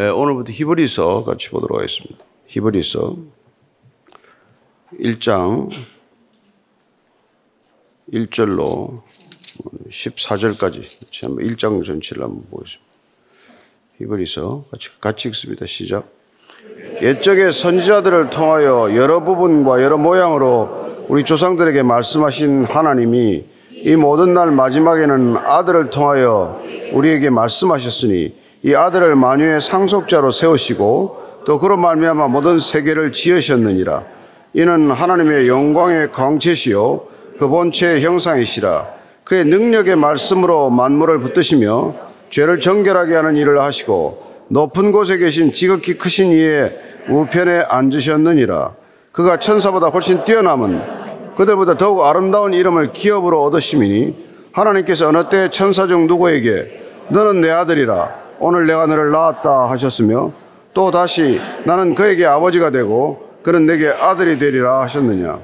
예, 오늘부터 히브리서 같이 보도록 하겠습니다. 히브리서 1장 1절로 14절까지 한번 1장 전체를 한번 보겠습니다. 히브리서 같이 같이 읽습니다. 시작. 옛적의 선지자들을 통하여 여러 부분과 여러 모양으로 우리 조상들에게 말씀하신 하나님이 이 모든 날 마지막에는 아들을 통하여 우리에게 말씀하셨으니 이 아들을 만유의 상속자로 세우시고 또 그로 말미암아 모든 세계를 지으셨느니라. 이는 하나님의 영광의 광채시요 그 본체의 형상이시라. 그의 능력의 말씀으로 만물을 붙드시며 죄를 정결하게 하는 일을 하시고 높은 곳에 계신 지극히 크신 이의 우편에 앉으셨느니라. 그가 천사보다 훨씬 뛰어남은 그들보다 더욱 아름다운 이름을 기업으로 얻으심이니 하나님께서 어느 때 천사 중 누구에게 너는 내 아들이라 오늘 내가 너를 낳았다 하셨으며 또 다시 나는 그에게 아버지가 되고 그는 내게 아들이 되리라 하셨느냐?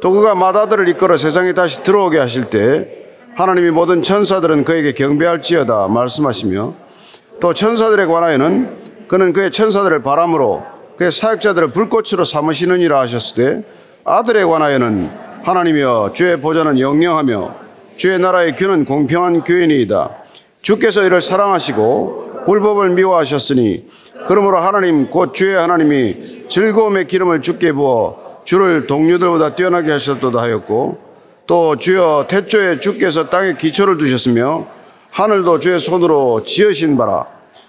또 그가 맏아들을 이끌어 세상에 다시 들어오게 하실 때 하나님이 모든 천사들은 그에게 경배할지어다 말씀하시며 또 천사들에 관하여는 그는 그의 천사들을 바람으로 그의 사역자들을 불꽃으로 삼으시느니라 하셨을 때 아들에 관하여는 하나님이여 주의 보좌는 영영하며 주의 나라의 규는 공평한 교인이이다 주께서 이를 사랑하시고 불법을 미워하셨으니 그러므로 하나님 곧 주의 하나님이 즐거움의 기름을 주께 부어 주를 동료들보다 뛰어나게 하셨도다 하였고 또 주여 태초에 주께서 땅에 기초를 두셨으며 하늘도 주의 손으로 지으신 바라.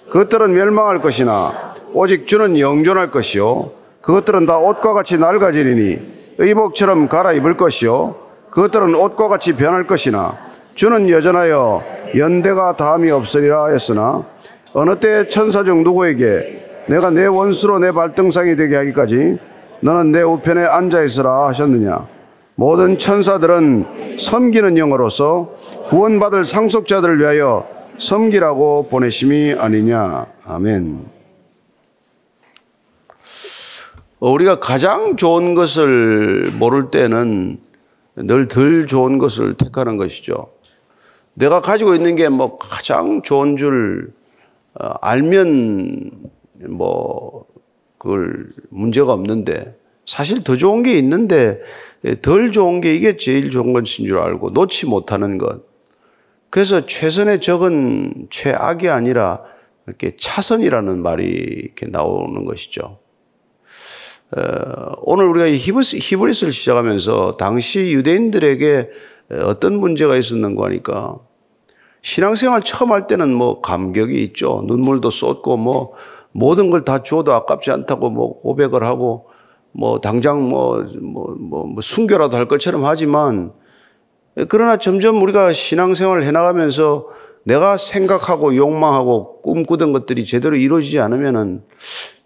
그것들은 멸망할 것이나 오직 주는 영존할 것이요. 그것들은 다 옷과 같이 낡아지리니 의복처럼 갈아입을 것이요. 그것들은 옷과 같이 변할 것이나 주는 여전하여 연대가 다함이 없으리라 했으나 어느 때 천사 중 누구에게 내가 내 원수로 내 발등상이 되게 하기까지 너는 내 우편에 앉아 있으라 하셨느냐 모든 천사들은 섬기는 영으로서 구원받을 상속자들을 위하여 섬기라고 보내심이 아니냐 아멘. 어, 우리가 가장 좋은 것을 모를 때는 늘 덜 좋은 것을 택하는 것이죠. 내가 가지고 있는 게 뭐 가장 좋은 줄 어, 알면 뭐 그걸 문제가 없는데 사실 더 좋은 게 있는데 덜 좋은 게 이게 제일 좋은 것인 줄 알고 놓지 못하는 것. 그래서 최선의 적은 최악이 아니라 이렇게 차선이라는 말이 이렇게 나오는 것이죠. 어, 오늘 우리가 히브리스를 시작하면서 당시 유대인들에게 어떤 문제가 있었는가 하니까 신앙생활 처음 할 때는 뭐 감격이 있죠. 눈물도 쏟고 뭐 모든 걸 다 줘도 아깝지 않다고 뭐 고백을 하고 뭐 당장 뭐, 뭐, 뭐, 뭐 순교라도 할 것처럼 하지만 그러나 점점 우리가 신앙생활을 해나가면서 내가 생각하고 욕망하고 꿈꾸던 것들이 제대로 이루어지지 않으면은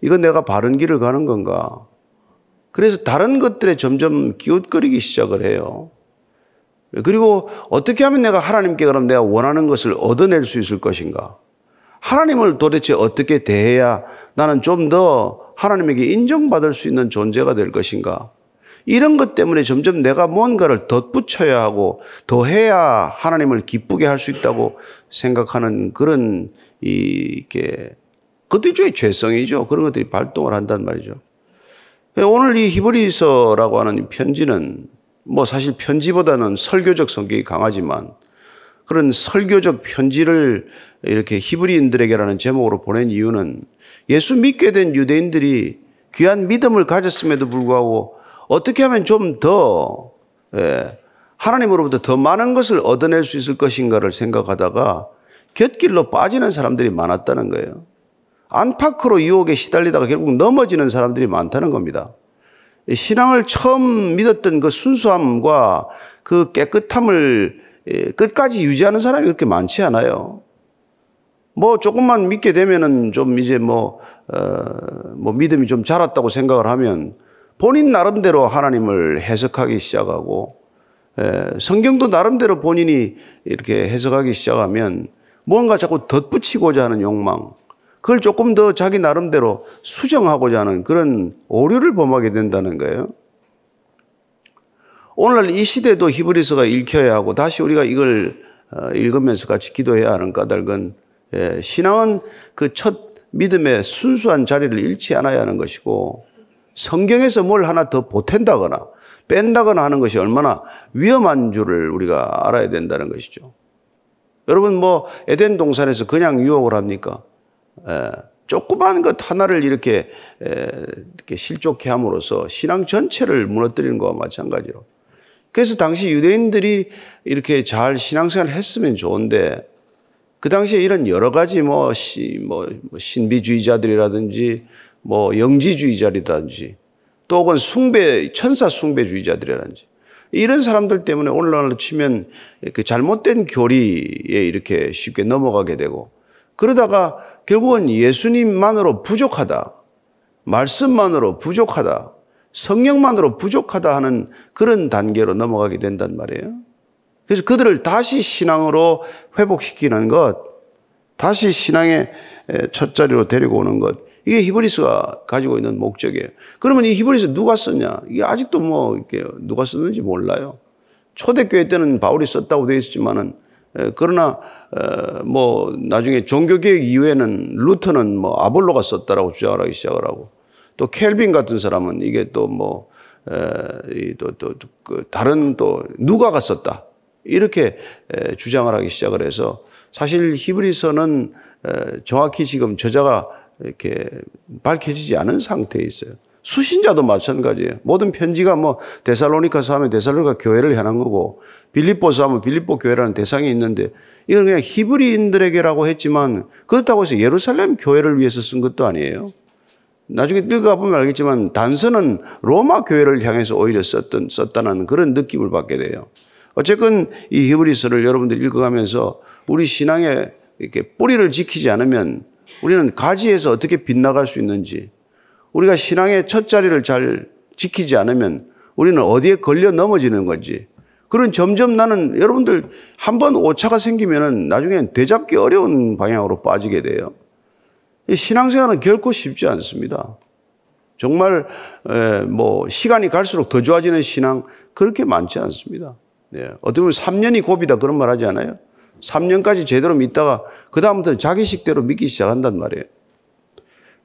이건 내가 바른 길을 가는 건가. 그래서 다른 것들에 점점 기웃거리기 시작을 해요. 그리고 어떻게 하면 내가 하나님께 그럼 내가 원하는 것을 얻어낼 수 있을 것인가? 하나님을 도대체 어떻게 대해야 나는 좀 더 하나님에게 인정받을 수 있는 존재가 될 것인가? 이런 것 때문에 점점 내가 뭔가를 덧붙여야 하고 더 해야 하나님을 기쁘게 할 수 있다고 생각하는 그런 이게 그것도 일종의 죄성이죠. 그런 것들이 발동을 한단 말이죠. 오늘 이 히브리서라고 하는 편지는 뭐 사실 편지보다는 설교적 성격이 강하지만 그런 설교적 편지를 이렇게 히브리인들에게라는 제목으로 보낸 이유는 예수 믿게 된 유대인들이 귀한 믿음을 가졌음에도 불구하고 어떻게 하면 좀더 예, 하나님으로부터 더 많은 것을 얻어낼 수 있을 것인가를 생각하다가 곁길로 빠지는 사람들이 많았다는 거예요. 안팎으로 유혹에 시달리다가 결국 넘어지는 사람들이 많다는 겁니다. 신앙을 처음 믿었던 그 순수함과 그 깨끗함을 예, 끝까지 유지하는 사람이 그렇게 많지 않아요. 뭐 조금만 믿게 되면은 좀 이제 뭐, 어, 뭐 믿음이 좀 자랐다고 생각을 하면 본인 나름대로 하나님을 해석하기 시작하고 예, 성경도 나름대로 본인이 이렇게 해석하기 시작하면 뭔가 자꾸 덧붙이고자 하는 욕망, 그걸 조금 더 자기 나름대로 수정하고자 하는 그런 오류를 범하게 된다는 거예요. 오늘날 이 시대도 히브리서가 읽혀야 하고 다시 우리가 이걸 어, 읽으면서 같이 기도해야 하는 까닭은 예, 신앙은 그 첫 믿음의 순수한 자리를 잃지 않아야 하는 것이고 성경에서 뭘 하나 더 보탠다거나 뺀다거나 하는 것이 얼마나 위험한 줄을 우리가 알아야 된다는 것이죠. 여러분 뭐 에덴 동산에서 그냥 유혹을 합니까? 에, 조그만 것 하나를 이렇게, 에, 이렇게 실족해 함으로써 신앙 전체를 무너뜨리는 것과 마찬가지로. 그래서 당시 유대인들이 이렇게 잘 신앙생활을 했으면 좋은데 그 당시에 이런 여러 가지 뭐, 시, 뭐, 뭐 신비주의자들이라든지 뭐 영지주의자리라든지 또 혹은 숭배, 천사 숭배주의자들이라든지 이런 사람들 때문에 오늘날로 치면 그 잘못된 교리에 이렇게 쉽게 넘어가게 되고 그러다가 결국은 예수님만으로 부족하다. 말씀만으로 부족하다. 성령만으로 부족하다 하는 그런 단계로 넘어가게 된단 말이에요. 그래서 그들을 다시 신앙으로 회복시키는 것, 다시 신앙의 첫 자리로 데리고 오는 것, 이게 히브리스가 가지고 있는 목적이에요. 그러면 이 히브리스 누가 썼냐? 이게 아직도 뭐 이렇게 누가 썼는지 몰라요. 초대교회 때는 바울이 썼다고 되어 있었지만은 그러나 뭐 나중에 종교개혁 이후에는 루터는 뭐 아볼로가 썼다라고 주장을 하기 시작을 하고 또 켈빈 같은 사람은 이게 또뭐 또또 그 다른 또 누가가 썼다 이렇게 주장을 하기 시작을 해서 사실 히브리서는 정확히 지금 저자가 이렇게 밝혀지지 않은 상태에 있어요. 수신자도 마찬가지예요. 모든 편지가 뭐 데살로니카서 하면 데살로니카 교회를 향한 거고 빌립보서 하면 빌립보 교회라는 대상이 있는데 이건 그냥 히브리인들에게라고 했지만 그렇다고 해서 예루살렘 교회를 위해서 쓴 것도 아니에요. 나중에 읽어보면 알겠지만 단서는 로마 교회를 향해서 오히려 썼던, 썼다는 그런 느낌을 받게 돼요. 어쨌건 이 히브리서를 여러분들이 읽어가면서 우리 신앙의 이렇게 뿌리를 지키지 않으면 우리는 가지에서 어떻게 빗나갈 수 있는지 우리가 신앙의 첫 자리를 잘 지키지 않으면 우리는 어디에 걸려 넘어지는 건지 그런 점점 나는 여러분들 한 번 오차가 생기면은 나중엔 되잡기 어려운 방향으로 빠지게 돼요. 신앙생활은 결코 쉽지 않습니다. 정말 뭐 시간이 갈수록 더 좋아지는 신앙 그렇게 많지 않습니다. 네. 어떻게 보면 3년이 고비다 그런 말 하지 않아요? 3년까지 제대로 믿다가 그다음부터는 자기 식대로 믿기 시작한단 말이에요.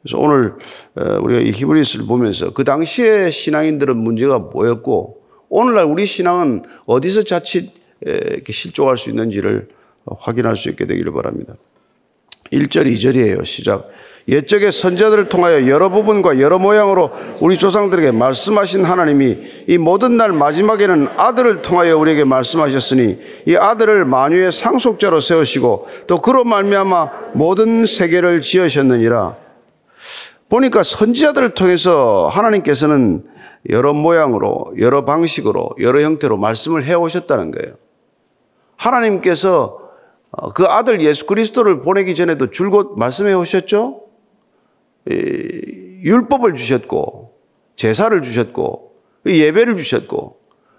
그래서 오늘 우리가 이 히브리스를 보면서 그 당시에 신앙인들은 문제가 뭐였고 오늘날 우리 신앙은 어디서 자칫 실족할 수 있는지를 확인할 수 있게 되기를 바랍니다. 1절, 2절이에요. 시작. 옛적의 선자들을 통하여 여러 부분과 여러 모양으로 우리 조상들에게 말씀하신 하나님이 이 모든 날 마지막에는 아들을 통하여 우리에게 말씀하셨으니 이 아들을 만유의 상속자로 세우시고 또 그로 말미암아 모든 세계를 지으셨느니라. 보니까 선지자들을 통해서 하나님께서는 여러 모양으로 여러 방식으로 여러 형태로 말씀을 해 오셨다는 거예요. 하나님께서 그 아들 예수 그리스도를 보내기 전에도 줄곧 말씀해 오셨죠? 율법을 주셨고 제사를 주셨고 예배를 주셨고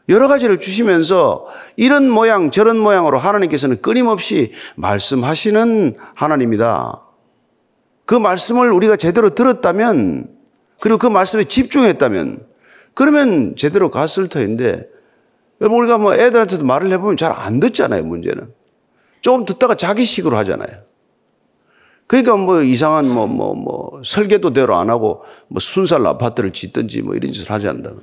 여러 가지를 주시면서 이런 모양 저런 모양으로 하나님께서는 끊임없이 말씀하시는 하나님이다. 그 말씀을 우리가 제대로 들었다면 그리고 그 말씀에 집중했다면 그러면 제대로 갔을 터인데 여러분 우리가 뭐 애들한테도 말을 해보면 잘 안 듣잖아요 문제는 조금 듣다가 자기식으로 하잖아요. 그러니까 뭐 이상한 뭐, 뭐, 뭐, 설계도 대로 안 하고 뭐 순살 아파트를 짓든지 뭐 이런 짓을 하지 않는다면.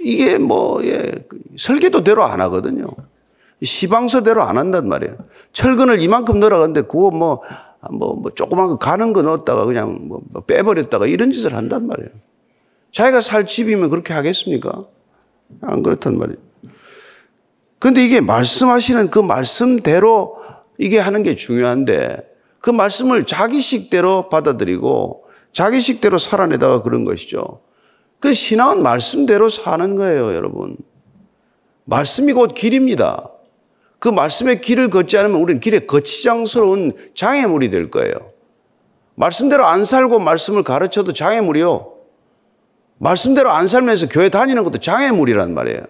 이게 뭐, 예, 설계도대로 안 하거든요. 시방서대로 안 한단 말이에요. 철근을 이만큼 넣어가는데 그거 뭐, 뭐, 뭐 조그만 거 가는 거 넣었다가 그냥 뭐 빼버렸다가 이런 짓을 한단 말이에요. 자기가 살 집이면 그렇게 하겠습니까? 안 그렇단 말이에요. 근데 이게 말씀하시는 그 말씀대로 이게 하는 게 중요한데 그 말씀을 자기식대로 받아들이고 자기식대로 살아내다가 그런 것이죠. 그 신앙은 말씀대로 사는 거예요, 여러분. 말씀이 곧 길입니다. 그 말씀의 길을 걷지 않으면 우리는 길에 거치장스러운 장애물이 될 거예요. 말씀대로 안 살고 말씀을 가르쳐도 장애물이요. 말씀대로 안 살면서 교회 다니는 것도 장애물이란 말이에요.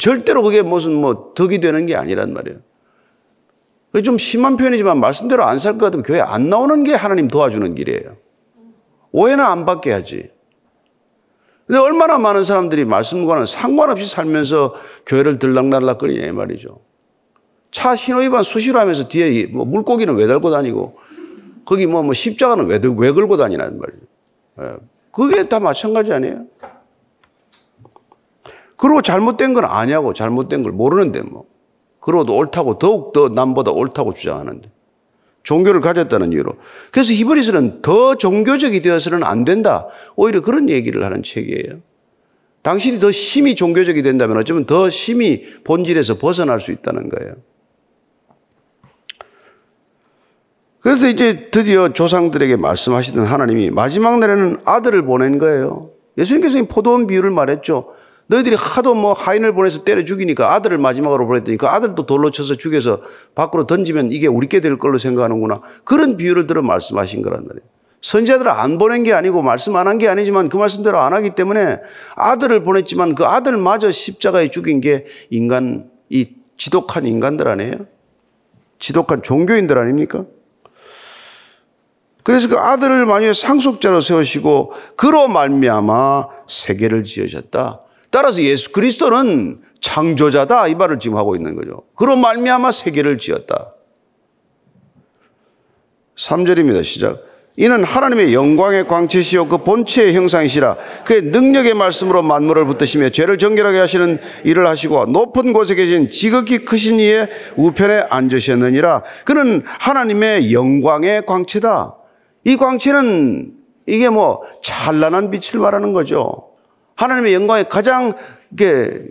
절대로 그게 무슨 뭐 덕이 되는 게 아니란 말이에요. 좀 심한 표현이지만 말씀대로 안 살 것 같으면 교회 안 나오는 게 하나님 도와주는 길이에요. 오해는 안 받게 하지. 근데 얼마나 많은 사람들이 말씀과는 상관없이 살면서 교회를 들락날락거리냐 이 말이죠. 차 신호 위반 수시로 하면서 뒤에 뭐 물고기는 왜 달고 다니고 거기 뭐, 뭐 십자가는 왜, 들- 왜 걸고 다니냐는 말이에요. 예. 그게 다 마찬가지 아니에요? 그리고 잘못된 건 아니하고 잘못된 걸 모르는데 뭐. 그러고도 옳다고 더욱더 남보다 옳다고 주장하는데. 종교를 가졌다는 이유로. 그래서 히브리서는 더 종교적이 되어서는 안 된다. 오히려 그런 얘기를 하는 책이에요. 당신이 더 심히 종교적이 된다면 어쩌면 더 심히 본질에서 벗어날 수 있다는 거예요. 그래서 이제 드디어 조상들에게 말씀하시던 하나님이 마지막 날에는 아들을 보낸 거예요. 예수님께서 이 포도원 비유를 말했죠. 너희들이 하도 뭐 하인을 보내서 때려 죽이니까 아들을 마지막으로 보냈더니 그 아들도 돌로 쳐서 죽여서 밖으로 던지면 이게 우리께 될 걸로 생각하는구나. 그런 비유를 들어 말씀하신 거란 말이에요. 선지자들을 안 보낸 게 아니고 말씀 안 한 게 아니지만 그 말씀대로 안 하기 때문에 아들을 보냈지만 그 아들마저 십자가에 죽인 게 인간, 이 지독한 인간들 아니에요? 지독한 종교인들 아닙니까? 그래서 그 아들을 만유의 상속자로 세우시고 그로 말미암아 세계를 지으셨다. 따라서 예수 그리스도는 창조자다 이 말을 지금 하고 있는 거죠. 그로 말미암아 세계를 지었다. 3절입니다. 시작. 이는 하나님의 영광의 광채시요 그 본체의 형상이시라 그의 능력의 말씀으로 만물을 붙드시며 죄를 정결하게 하시는 일을 하시고 높은 곳에 계신 지극히 크신 이의 우편에 앉으셨느니라 그는 하나님의 영광의 광채다 이 광채는 이게 뭐 찬란한 빛을 말하는 거죠 하나님의 영광의 가장 이게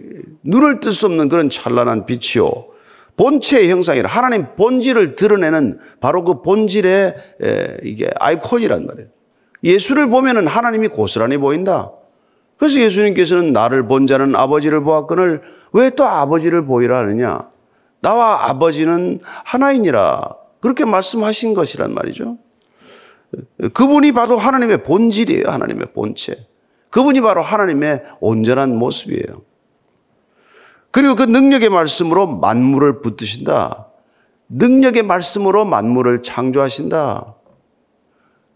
눈을 뜰 수 없는 그런 찬란한 빛이요 본체의 형상이라 하나님 본질을 드러내는 바로 그 본질의 에, 이게 아이콘이란 말이에요. 예수를 보면은 하나님이 고스란히 보인다. 그래서 예수님께서는 나를 본 자는 아버지를 보았거늘 왜 또 아버지를 보이라 하느냐? 나와 아버지는 하나이니라. 그렇게 말씀하신 것이란 말이죠. 그분이 바로 하나님의 본질이에요. 하나님의 본체. 그분이 바로 하나님의 온전한 모습이에요. 그리고 그 능력의 말씀으로 만물을 붙드신다. 능력의 말씀으로 만물을 창조하신다.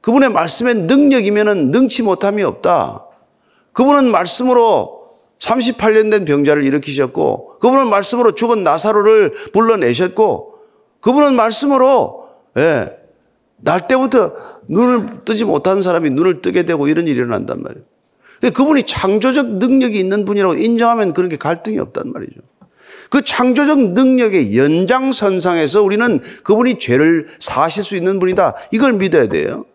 그분의 말씀의 능력이면은 능치 못함이 없다. 그분은 말씀으로 38년 된 병자를 일으키셨고, 그분은 말씀으로 죽은 나사로를 불러내셨고, 그분은 말씀으로, 예, 날 때부터 눈을 뜨지 못한 사람이 눈을 뜨게 되고 이런 일이 일어난단 말이에요. 그분이 창조적 능력이 있는 분이라고 인정하면 그런 게 갈등이 없단 말이죠. 그 창조적 능력의 연장선상에서 우리는 그분이 죄를 사실 수 있는 분이다. 이걸 믿어야 돼요.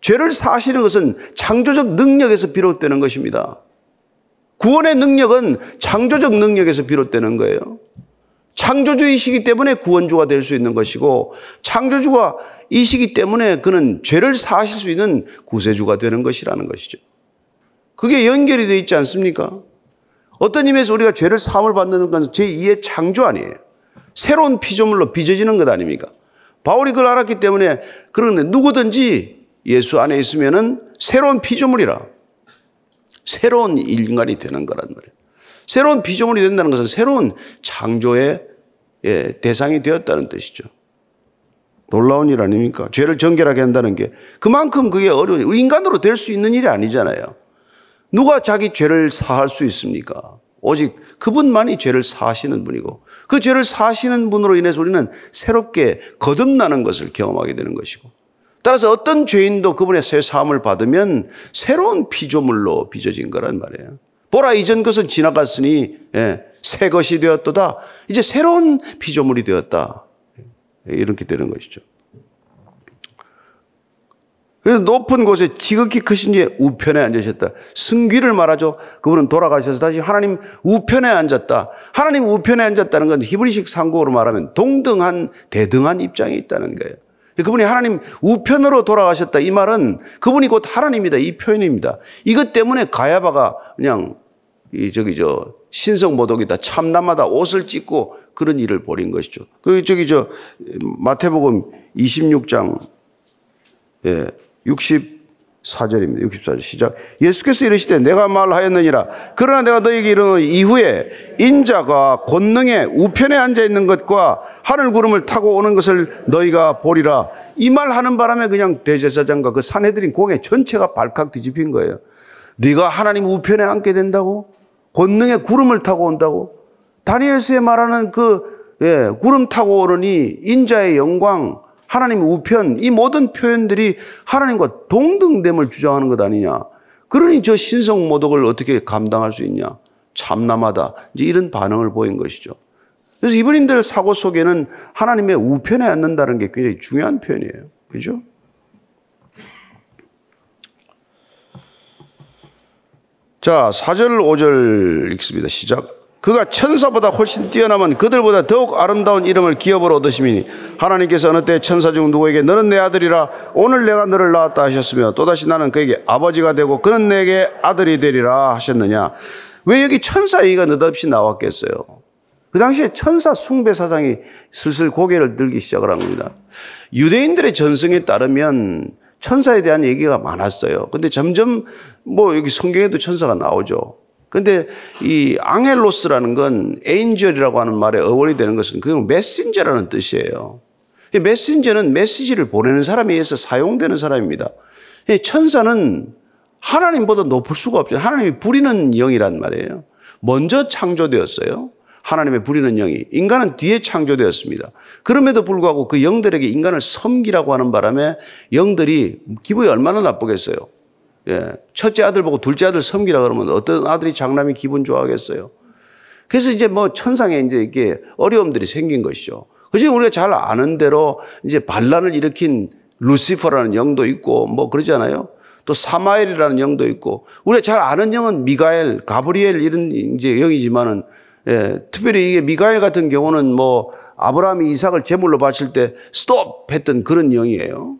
죄를 사시는 것은 창조적 능력에서 비롯되는 것입니다. 구원의 능력은 창조적 능력에서 비롯되는 거예요. 창조주이시기 때문에 구원주가 될 수 있는 것이고 창조주가 이시기 때문에 그는 죄를 사실 수 있는 구세주가 되는 것이라는 것이죠. 그게 연결이 되어 있지 않습니까? 어떤 의미에서 우리가 죄를 사함을 받는 건 제2의 창조 아니에요. 새로운 피조물로 빚어지는 것 아닙니까? 바울이 그걸 알았기 때문에 그런데 누구든지 예수 안에 있으면은 새로운 피조물이라. 새로운 인간이 되는 거란 말이에요. 새로운 피조물이 된다는 것은 새로운 창조의 예, 대상이 되었다는 뜻이죠. 놀라운 일 아닙니까? 죄를 정결하게 한다는 게 그만큼 그게 어려운, 인간으로 될 수 있는 일이 아니잖아요. 누가 자기 죄를 사할 수 있습니까? 오직 그분만이 죄를 사하시는 분이고 그 죄를 사하시는 분으로 인해서 우리는 새롭게 거듭나는 것을 경험하게 되는 것이고 따라서 어떤 죄인도 그분의 새 사함을 받으면 새로운 피조물로 빚어진 거란 말이에요. 보라 이전 것은 지나갔으니 예, 새 것이 되었도다. 이제 새로운 피조물이 되었다. 이렇게 되는 것이죠. 그래서 높은 곳에 지극히 크신 이의 우편에 앉으셨다. 승귀를 말하죠. 그분은 돌아가셔서 다시 하나님 우편에 앉았다. 하나님 우편에 앉았다는 건 히브리식 상고로 말하면 동등한 대등한 입장에 있다는 거예요. 그분이 하나님 우편으로 돌아가셨다. 이 말은 그분이 곧 하나님이다. 이 표현입니다. 이것 때문에 가야바가 그냥 이 저기 저 신성 모독이다. 참남하다. 옷을 찢고 그런 일을 벌인 것이죠. 그 저기 저 마태복음 26장 예. 64절입니다. 64절 시작. 예수께서 이르시되 내가 말하였느니라. 그러나 내가 너에게 이르는 이후에 인자가 권능의 우편에 앉아 있는 것과 하늘 구름을 타고 오는 것을 너희가 보리라. 이 말 하는 바람에 그냥 대제사장과 그 산해드린 공회 전체가 발칵 뒤집힌 거예요. 네가 하나님 우편에 앉게 된다고? 권능의 구름을 타고 온다고? 다니엘서에 말하는 그 예, 구름 타고 오르니 인자의 영광 하나님 우편, 이 모든 표현들이 하나님과 동등됨을 주장하는 것 아니냐. 그러니 저 신성 모독을 어떻게 감당할 수 있냐. 참남하다. 이제 이런 반응을 보인 것이죠. 그래서 이분인들 사고 속에는 하나님의 우편에 앉는다는 게 굉장히 중요한 표현이에요. 그죠? 자, 4절, 5절 읽습니다. 시작. 그가 천사보다 훨씬 뛰어나면 그들보다 더욱 아름다운 이름을 기업으로 얻으시니 하나님께서 어느 때 천사 중 누구에게 너는 내 아들이라 오늘 내가 너를 낳았다 하셨으며 또다시 나는 그에게 아버지가 되고 그는 내게 아들이 되리라 하셨느냐. 왜 여기 천사 얘기가 느닷없이 나왔겠어요? 그 당시에 천사 숭배 사상이 슬슬 고개를 들기 시작을 합니다. 유대인들의 전승에 따르면 천사에 대한 얘기가 많았어요. 근데 점점 뭐 여기 성경에도 천사가 나오죠. 근데 이 앙헬로스라는 건 에인절이라고 하는 말에 어원이 되는 것은 그건 메신저라는 뜻이에요. 메신저는 메시지를 보내는 사람에 의해서 사용되는 사람입니다. 천사는 하나님보다 높을 수가 없죠. 하나님이 부리는 영이란 말이에요. 먼저 창조되었어요. 하나님의 부리는 영이. 인간은 뒤에 창조되었습니다. 그럼에도 불구하고 그 영들에게 인간을 섬기라고 하는 바람에 영들이 기분이 얼마나 나쁘겠어요. 예. 첫째 아들 보고 둘째 아들 섬기라 그러면 어떤 아들이 장남이 기분 좋아하겠어요. 그래서 이제 뭐 천상에 이제 이게 어려움들이 생긴 것이죠. 그지 우리가 잘 아는 대로 이제 반란을 일으킨 루시퍼라는 영도 있고 뭐 그러잖아요. 또 사마엘이라는 영도 있고 우리가 잘 아는 영은 미가엘, 가브리엘 이런 이제 영이지만은 예, 특별히 이게 미가엘 같은 경우는 뭐 아브라함이 이삭을 제물로 바칠 때 스톱 했던 그런 영이에요.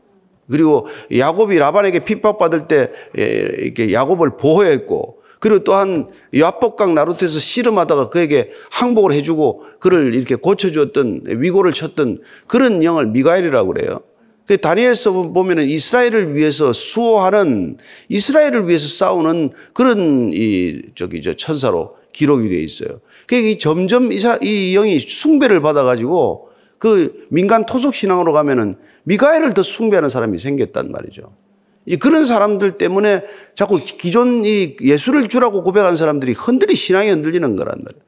그리고 야곱이 라반에게 핍박받을 때 예, 이렇게 야곱을 보호했고 그리고 또한 야복강 나루트에서 씨름하다가 그에게 항복을 해주고 그를 이렇게 고쳐주었던 위고를 쳤던 그런 영을 미가엘이라고 그래요. 그 다니엘서 보면은 이스라엘을 위해서 수호하는 이스라엘을 위해서 싸우는 그런 이 저기 저 천사로 기록이 되어 있어요. 그 점점 이사, 이 영이 숭배를 받아가지고 그 민간 토속 신앙으로 가면은 미가엘을 더 숭배하는 사람이 생겼단 말이죠. 그런 사람들 때문에 자꾸 기존 이 예수를 주라고 고백한 사람들이 흔들리 신앙이 흔들리는 거란 말이에요.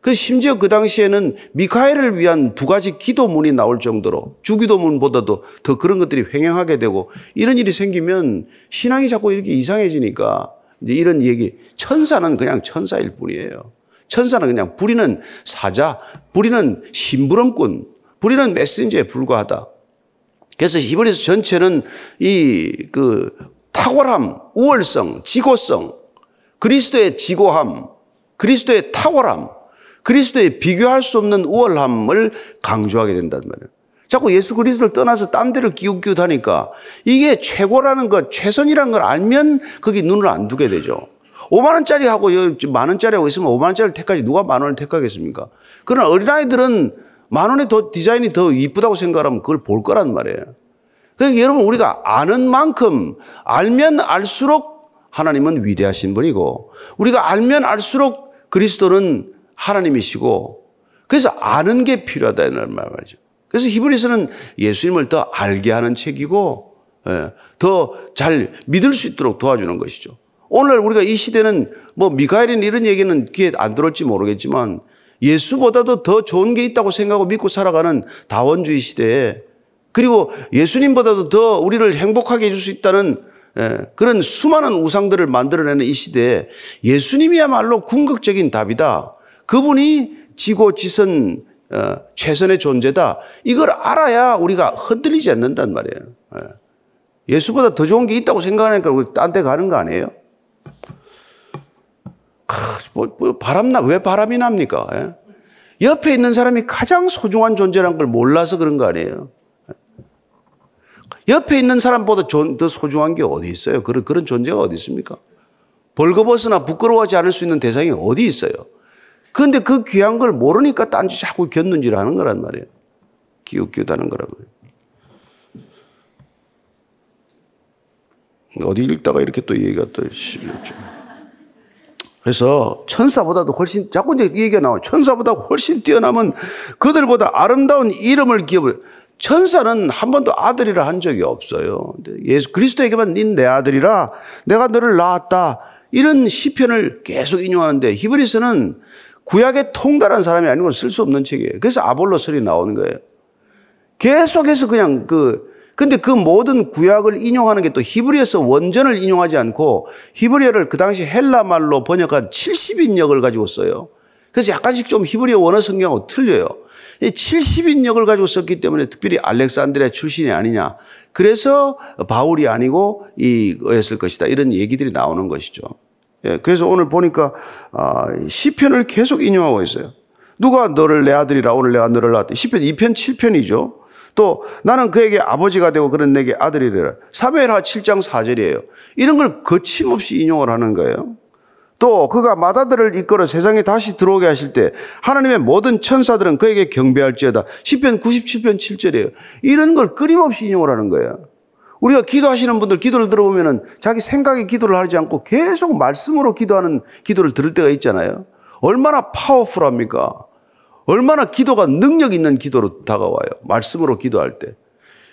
그 심지어 그 당시에는 미카엘을 위한 두 가지 기도문이 나올 정도로 주기도문보다도 더 그런 것들이 횡행하게 되고 이런 일이 생기면 신앙이 자꾸 이렇게 이상해지니까 이제 이런 얘기 천사는 그냥 천사일 뿐이에요. 천사는 그냥 부리는 사자, 부리는 심부름꾼, 부리는 메신저에 불과하다. 그래서 히브리서 전체는 이 그 탁월함, 우월성, 지고성, 그리스도의 지고함, 그리스도의 탁월함, 그리스도의 비교할 수 없는 우월함을 강조하게 된단 말이에요. 자꾸 예수 그리스도를 떠나서 딴 데를 기웃기웃하니까 이게 최고라는 것, 최선이라는 걸 알면 거기 눈을 안 두게 되죠. 5만 원짜리 하고 만 원짜리 하고 있으면 5만 원짜리 택하지 누가 만 원을 택하겠습니까? 그러나 어린아이들은 만 원의 더 디자인이 더 이쁘다고 생각하면 그걸 볼 거란 말이에요. 그러니까 여러분 우리가 아는 만큼 알면 알수록 하나님은 위대하신 분이고 우리가 알면 알수록 그리스도는 하나님이시고 그래서 아는 게 필요하다는 말이죠. 그래서 히브리서는 예수님을 더 알게 하는 책이고 예, 더잘 믿을 수 있도록 도와주는 것이죠. 오늘 우리가 이 시대는 뭐 미가엘인 이런 얘기는 귀에 안 들을지 모르겠지만 예수보다도 더 좋은 게 있다고 생각하고 믿고 살아가는 다원주의 시대에 그리고 예수님보다도 더 우리를 행복하게 해줄 수 있다는 예, 그런 수많은 우상들을 만들어내는 이 시대에 예수님이야말로 궁극적인 답이다. 그분이 지고 지선 어, 최선의 존재다. 이걸 알아야 우리가 흔들리지 않는단 말이에요. 예. 예수보다 더 좋은 게 있다고 생각하니까 우리 딴 데 가는 거 아니에요? 뭐, 뭐 바람나, 왜 바람이 납니까? 예? 옆에 있는 사람이 가장 소중한 존재란 걸 몰라서 그런 거 아니에요? 옆에 있는 사람보다 더 소중한 게 어디 있어요? 그런, 그런 존재가 어디 있습니까? 벌거벗으나 부끄러워하지 않을 수 있는 대상이 어디 있어요? 그런데 그 귀한 걸 모르니까 딴짓 자꾸 겼는지를 하는 거란 말이에요. 기웃기웃하는 거란 말이에요. 어디 읽다가 이렇게 또 얘기가 또 심했죠. 그래서 천사보다도 훨씬 자꾸 이제 얘기가 나와요. 천사보다 훨씬 뛰어남은 그들보다 아름다운 이름을 기업을 천사는 한 번도 아들이라 한 적이 없어요. 예수 그리스도에게만 닌내 아들이라 내가 너를 낳았다. 이런 시편을 계속 인용하는데 히브리서는 구약에 통달한 사람이 아니고 쓸 수 없는 책이에요. 그래서 아볼로설이 나오는 거예요. 계속해서 그냥 그 근데 그 모든 구약을 인용하는 게 또 히브리어서 원전을 인용하지 않고 히브리어를 그 당시 헬라 말로 번역한 70인역을 가지고 써요. 그래서 약간씩 좀 히브리어 원어 성경하고 틀려요. 이 70인역을 가지고 썼기 때문에 특별히 알렉산드리아 출신이 아니냐. 그래서 바울이 아니고 이였을 것이다. 이런 얘기들이 나오는 것이죠. 예, 그래서 오늘 보니까 아, 시편을 계속 인용하고 있어요. 누가 너를 내 아들이라 오늘 내가 너를 낳았다. 시편 2편 7편이죠. 또 나는 그에게 아버지가 되고 그런 내게 아들이래라. 사무엘하 7장 4절이에요. 이런 걸 거침없이 인용을 하는 거예요. 또 그가 마다들을 이끌어 세상에 다시 들어오게 하실 때 하나님의 모든 천사들은 그에게 경배할지어다. 10편 97편 7절이에요. 이런 걸 끊임없이 인용을 하는 거예요. 우리가 기도하시는 분들 기도를 들어보면은 자기 생각의 기도를 하지 않고 계속 말씀으로 기도하는 기도를 들을 때가 있잖아요. 얼마나 파워풀합니까? 얼마나 기도가 능력 있는 기도로 다가와요. 말씀으로 기도할 때.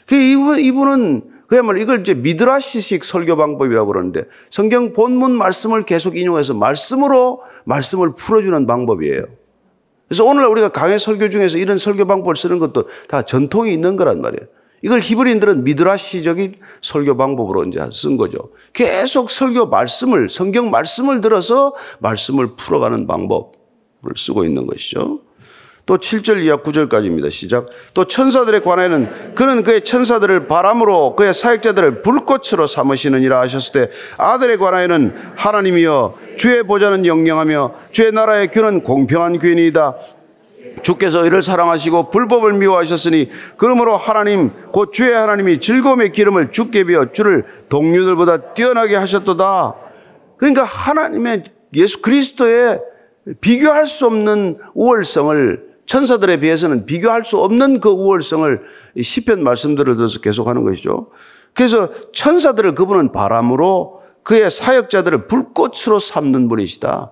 그 이분, 이분은 그야말로 이걸 이제 미드라시식 설교 방법이라고 그러는데 성경 본문 말씀을 계속 인용해서 말씀으로 말씀을 풀어주는 방법이에요. 그래서 오늘날 우리가 강의 설교 중에서 이런 설교 방법을 쓰는 것도 다 전통이 있는 거란 말이에요. 이걸 히브리인들은 미드라시적인 설교 방법으로 이제 쓴 거죠. 계속 설교 말씀을, 성경 말씀을 들어서 말씀을 풀어가는 방법을 쓰고 있는 것이죠. 또 7절 이하 9절까지입니다. 시작. 또 천사들에 관하여는 그는 그의 천사들을 바람으로 그의 사역자들을 불꽃으로 삼으시느니라 하셨을 때 아들에 관하여는 하나님이여 주의 보좌는 영영하며 주의 나라의 규는 공평한 규이다. 주께서 이를 사랑하시고 불법을 미워하셨으니 그러므로 하나님 곧 주의 하나님이 즐거움의 기름을 주께 비어 주를 동료들보다 뛰어나게 하셨도다. 그러니까 하나님의 예수 그리스도의 비교할 수 없는 우월성을 천사들에 비해서는 비교할 수 없는 그 우월성을 시편 말씀들을 들어서 계속하는 것이죠. 그래서 천사들을 그분은 바람으로 그의 사역자들을 불꽃으로 삼는 분이시다.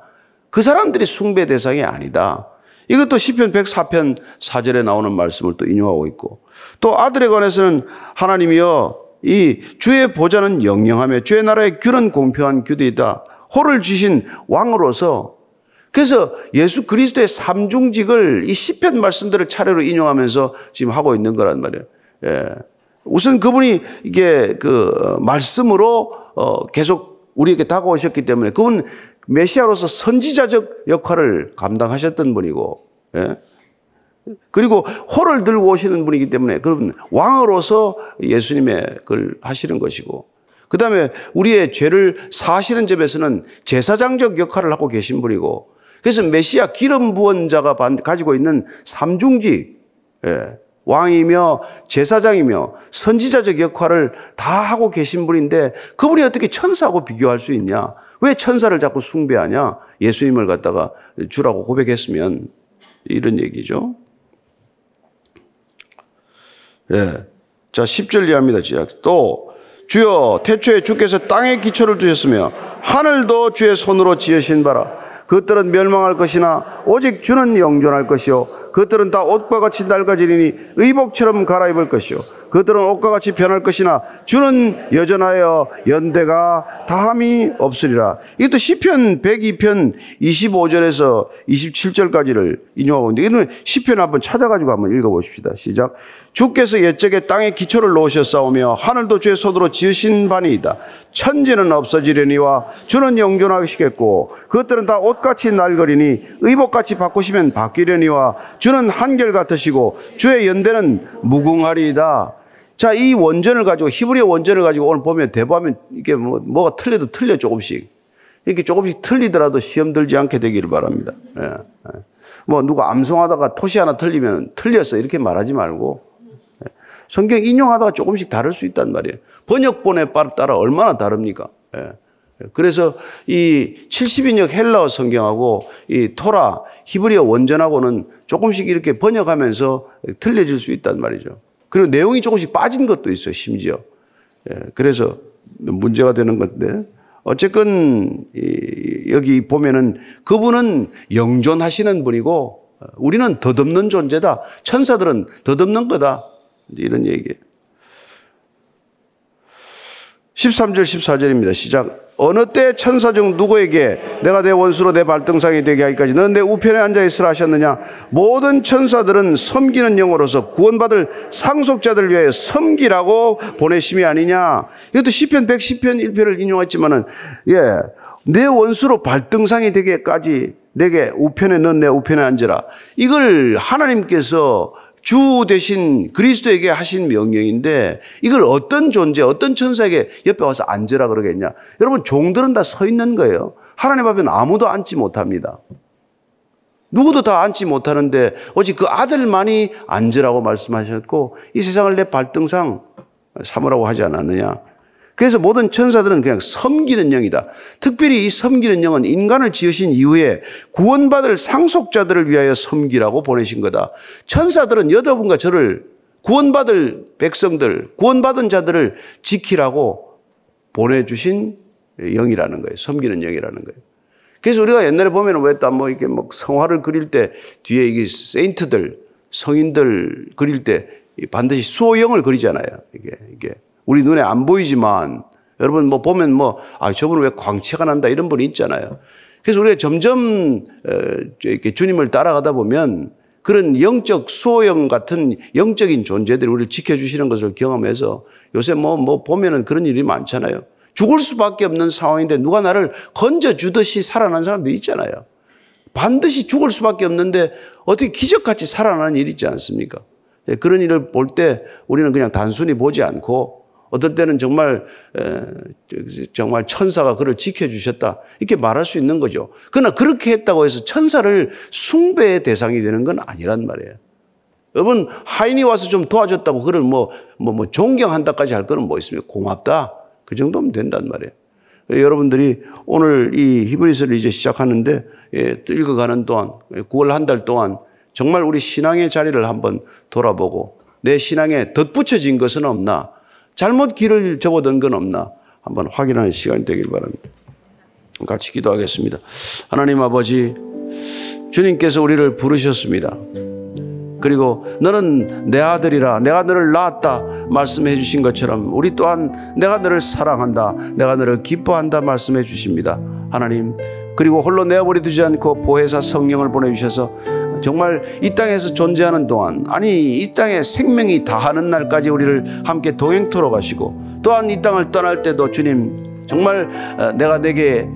그 사람들이 숭배 대상이 아니다. 이것도 시편 104편 4절에 나오는 말씀을 또 인용하고 있고 또 아들에 관해서는 하나님이여 이 주의 보좌는 영영하며 주의 나라의 귤은 공평한 규대이다. 호를 주신 왕으로서 그래서 예수 그리스도의 삼중직을 이 시편 말씀들을 차례로 인용하면서 지금 하고 있는 거란 말이에요. 예. 우선 그분이 이게 그 말씀으로 어 계속 우리에게 다가오셨기 때문에 그분 메시아로서 선지자적 역할을 감당하셨던 분이고, 예. 그리고 호를 들고 오시는 분이기 때문에 그분 왕으로서 예수님의 걸 하시는 것이고, 그 다음에 우리의 죄를 사시는 점에서는 제사장적 역할을 하고 계신 분이고, 그래서 메시아 기름 부원자가 가지고 있는 삼중직, 예, 왕이며 제사장이며 선지자적 역할을 다 하고 계신 분인데 그분이 어떻게 천사하고 비교할 수 있냐? 왜 천사를 자꾸 숭배하냐? 예수님을 갖다가 주라고 고백했으면 이런 얘기죠. 예. 자, 10절 이하입니다. 또 주여 태초에 주께서 땅에 기초를 두셨으며 하늘도 주의 손으로 지으신 바라 그것들은 멸망할 것이나 오직 주는 영존할 것이요 그것들은 다 옷과 같이 낡아지리니 의복처럼 갈아입을 것이요 그들은 옷과 같이 변할 것이나 주는 여전하여 연대가 다함이 없으리라. 이것도 시편 102편 25절에서 27절까지를 인용하고 있는데 이는 시편 한번 찾아가지고 한번 읽어보십시다. 시작. 주께서 옛적에 땅에 기초를 놓으셨사오며 하늘도 주의 손으로 지으신 바니이다. 천지는 없어지려니와 주는 영존하시겠고 그것들은 다 옷같이 날거리니 의복같이 바꾸시면 바뀌려니와 주는 한결 같으시고 주의 연대는 무궁하리이다. 자, 이 원전을 가지고, 히브리어 원전을 가지고 오늘 보면 대부하면 이게 뭐, 뭐가 틀려도 틀려 조금씩. 이렇게 조금씩 틀리더라도 시험 들지 않게 되기를 바랍니다. 예, 예. 뭐 누가 암송하다가 토시 하나 틀리면 틀렸어. 이렇게 말하지 말고. 예. 성경 인용하다가 조금씩 다를 수 있단 말이에요. 번역본에 따라 얼마나 다릅니까? 예. 그래서 이 70인역 헬라어 성경하고 이 토라 히브리어 원전하고는 조금씩 이렇게 번역하면서 틀려질 수 있단 말이죠. 그리고 내용이 조금씩 빠진 것도 있어요, 심지어. 예, 그래서 문제가 되는 건데, 어쨌건, 여기 보면은 그분은 영존하시는 분이고, 우리는 덧없는 존재다. 천사들은 덧없는 거다. 이런 얘기예요. 13절 14절입니다. 시작. 어느 때 천사 중 누구에게 내가 내 원수로 내 발등상이 되게 하기까지 너는 내 우편에 앉아 있으라 하셨느냐 모든 천사들은 섬기는 영으로서 구원받을 상속자들을 위하여 섬기라고 보내심이 아니냐 이것도 시편 110편 1편을 인용했지만은 예내 원수로 발등상이 되게까지 내게 우편에 넌 내 우편에 앉으라 이걸 하나님께서 주 대신 그리스도에게 하신 명령인데 이걸 어떤 존재, 어떤 천사에게 옆에 와서 앉으라 그러겠냐? 여러분, 종들은 다 서 있는 거예요. 하나님 앞에는 아무도 앉지 못합니다. 누구도 다 앉지 못하는데 오직 그 아들만이 앉으라고 말씀하셨고 이 세상을 내 발등상 삼으라고 하지 않았느냐? 그래서 모든 천사들은 그냥 섬기는 영이다. 특별히 이 섬기는 영은 인간을 지으신 이후에 구원받을 상속자들을 위하여 섬기라고 보내신 거다. 천사들은 여러분과 저를 구원받을 백성들, 구원받은 자들을 지키라고 보내주신 영이라는 거예요. 섬기는 영이라는 거예요. 그래서 우리가 옛날에 보면 왜또뭐 이렇게 뭐 성화를 그릴 때 뒤에 이게 세인트들, 성인들 그릴 때 반드시 수호영을 그리잖아요. 이게, 이게. 우리 눈에 안 보이지만 여러분 뭐 보면 뭐, 아, 저분은 왜 광채가 난다 이런 분이 있잖아요. 그래서 우리가 점점 이렇게 주님을 따라가다 보면 그런 영적 소형 같은 영적인 존재들이 우리를 지켜주시는 것을 경험해서 요새 뭐, 뭐 보면은 그런 일이 많잖아요. 죽을 수밖에 없는 상황인데 누가 나를 건져주듯이 살아난 사람들이 있잖아요. 반드시 죽을 수밖에 없는데 어떻게 기적같이 살아나는 일이 있지 않습니까? 예, 그런 일을 볼 때 우리는 그냥 단순히 보지 않고 어떨 때는 정말 정말 천사가 그를 지켜 주셨다 이렇게 말할 수 있는 거죠. 그러나 그렇게 했다고 해서 천사를 숭배의 대상이 되는 건 아니란 말이에요. 여러분 하인이 와서 좀 도와줬다고 그를 뭐, 뭐, 뭐 존경한다까지 할 거는 뭐 있습니까? 고맙다. 그 정도면 된단 말이에요. 여러분들이 오늘 이 히브리서를 이제 시작하는데 예, 읽어가는 동안 9월 한 달 동안 정말 우리 신앙의 자리를 한번 돌아보고 내 신앙에 덧붙여진 것은 없나 잘못 길을 접어든 건 없나 한번 확인하는 시간이 되길 바랍니다. 같이 기도하겠습니다. 하나님 아버지, 주님께서 우리를 부르셨습니다. 그리고 너는 내 아들이라 내가 너를 낳았다 말씀해 주신 것처럼 우리 또한 내가 너를 사랑한다 내가 너를 기뻐한다 말씀해 주십니다. 하나님 그리고 홀로 내어버리 두지 않고 보혜사 성령을 보내주셔서 정말 이 땅에서 존재하는 동안 아니 이 땅에 생명이 다하는 날까지 우리를 함께 동행토록 하시고 또한 이 땅을 떠날 때도 주님 정말 어, 내가 내게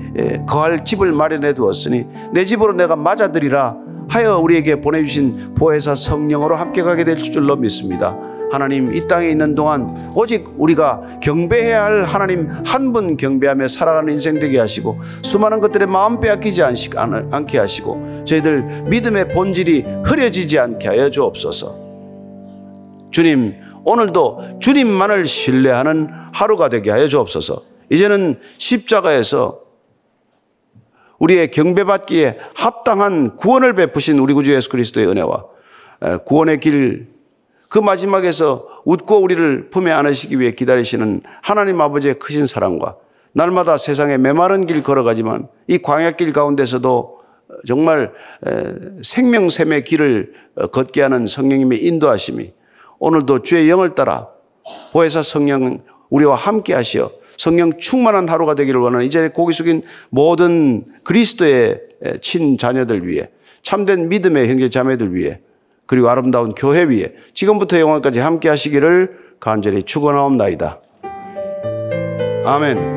거할 집을 마련해 두었으니 내 집으로 내가 맞아들이라 하여 우리에게 보내주신 보혜사 성령으로 함께 가게 될 줄로 믿습니다. 하나님 이 땅에 있는 동안 오직 우리가 경배해야 할 하나님 한 분 경배하며 살아가는 인생 되게 하시고 수많은 것들에 마음 빼앗기지 않게 하시고 저희들 믿음의 본질이 흐려지지 않게 하여 주옵소서. 주님 오늘도 주님만을 신뢰하는 하루가 되게 하여 주옵소서. 이제는 십자가에서 우리의 경배받기에 합당한 구원을 베푸신 우리 구주 예수 그리스도의 은혜와 구원의 길 그 마지막에서 웃고 우리를 품에 안으시기 위해 기다리시는 하나님 아버지의 크신 사랑과 날마다 세상에 메마른 길 걸어가지만 이 광야길 가운데서도 정말 생명샘의 길을 걷게 하는 성령님의 인도하심이 오늘도 주의 영을 따라 보혜사 성령 우리와 함께 하시어 성령 충만한 하루가 되기를 원하는 이제 고기 숙인 모든 그리스도의 친 자녀들 위해 참된 믿음의 형제 자매들 위해 그리고 아름다운 교회 위에 지금부터 영원까지 함께 하시기를 간절히 축원하옵나이다. 아멘.